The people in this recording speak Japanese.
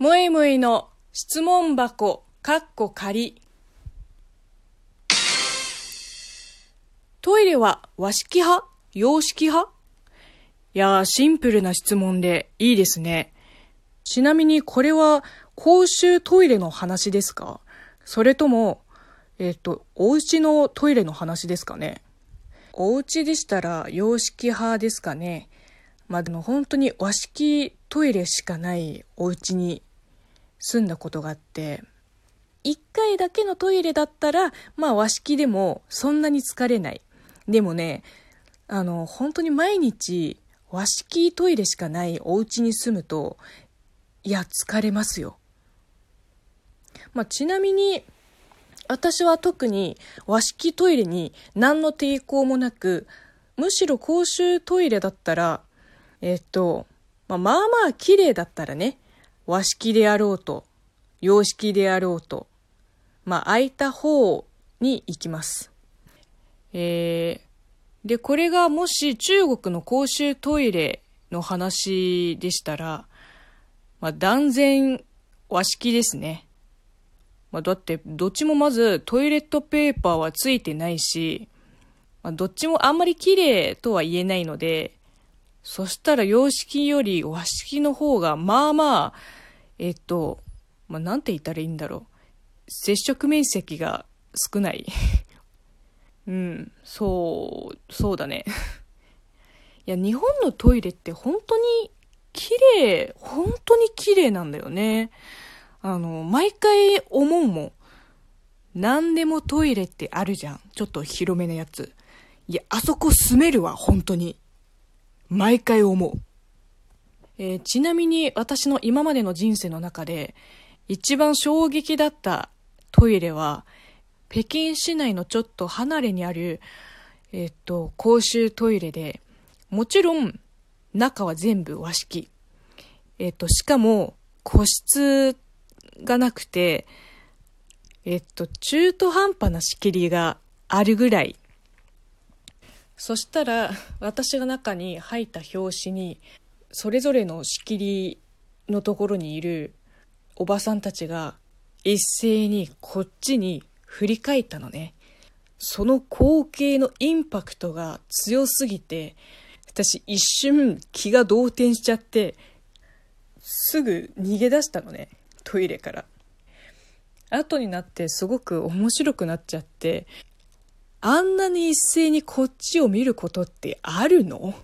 もいもいの質問箱、かっこ仮。トイレは和式派？洋式派？いやー、シンプルな質問でいいですね。ちなみにこれは公衆トイレの話ですか？それとも、えっ、と、お家のトイレの話ですかね？お家でしたら洋式派ですかね？まあでも本当に和式トイレしかないお家に住んだことがあって、1回だけのトイレだったら、まあ和式でもそんなに疲れない。でもね、あの、本当に毎日和式トイレしかないお家に住むと、いや、疲れますよ。まあ、ちなみに、私は特に和式トイレに何の抵抗もなく、むしろ公衆トイレだったら、えっと、まあ、まあまあ綺麗だったらね、和式であろうと、洋式であろうと、まあ空いた方に行きます。えー、で、これがもし中国の公衆トイレの話でしたら、まあ断然和式ですね。まあ、だって、どっちもまずトイレットペーパーはついてないし、まあ、どっちもあんまり綺麗とは言えないので、そしたら洋式より和式の方が、まあまあ、えっと、まあ、なんて言ったらいいんだろう。接触面積が少ない。うん、そう、そうだね。いや、日本のトイレって本当に綺麗、本当に綺麗なんだよね。あの、毎回思うもん。何でもトイレってあるじゃん。ちょっと広めなやつ。いや、あそこ住めるわ、本当に。毎回思う。えー、ちなみに私の今までの人生の中で一番衝撃だったトイレは北京市内のちょっと離れにある、えっと、公衆トイレで、もちろん中は全部和式。えっと、しかも個室がなくて、えっと、中途半端な仕切りがあるぐらい。そしたら、私が中に入った表紙に、それぞれの仕切りのところにいるおばさんたちが一斉にこっちに振り返ったのね。その光景のインパクトが強すぎて、私一瞬気が動転しちゃって、すぐ逃げ出したのね。トイレから。後になってすごく面白くなっちゃって、あんなに一斉にこっちを見ることってあるの？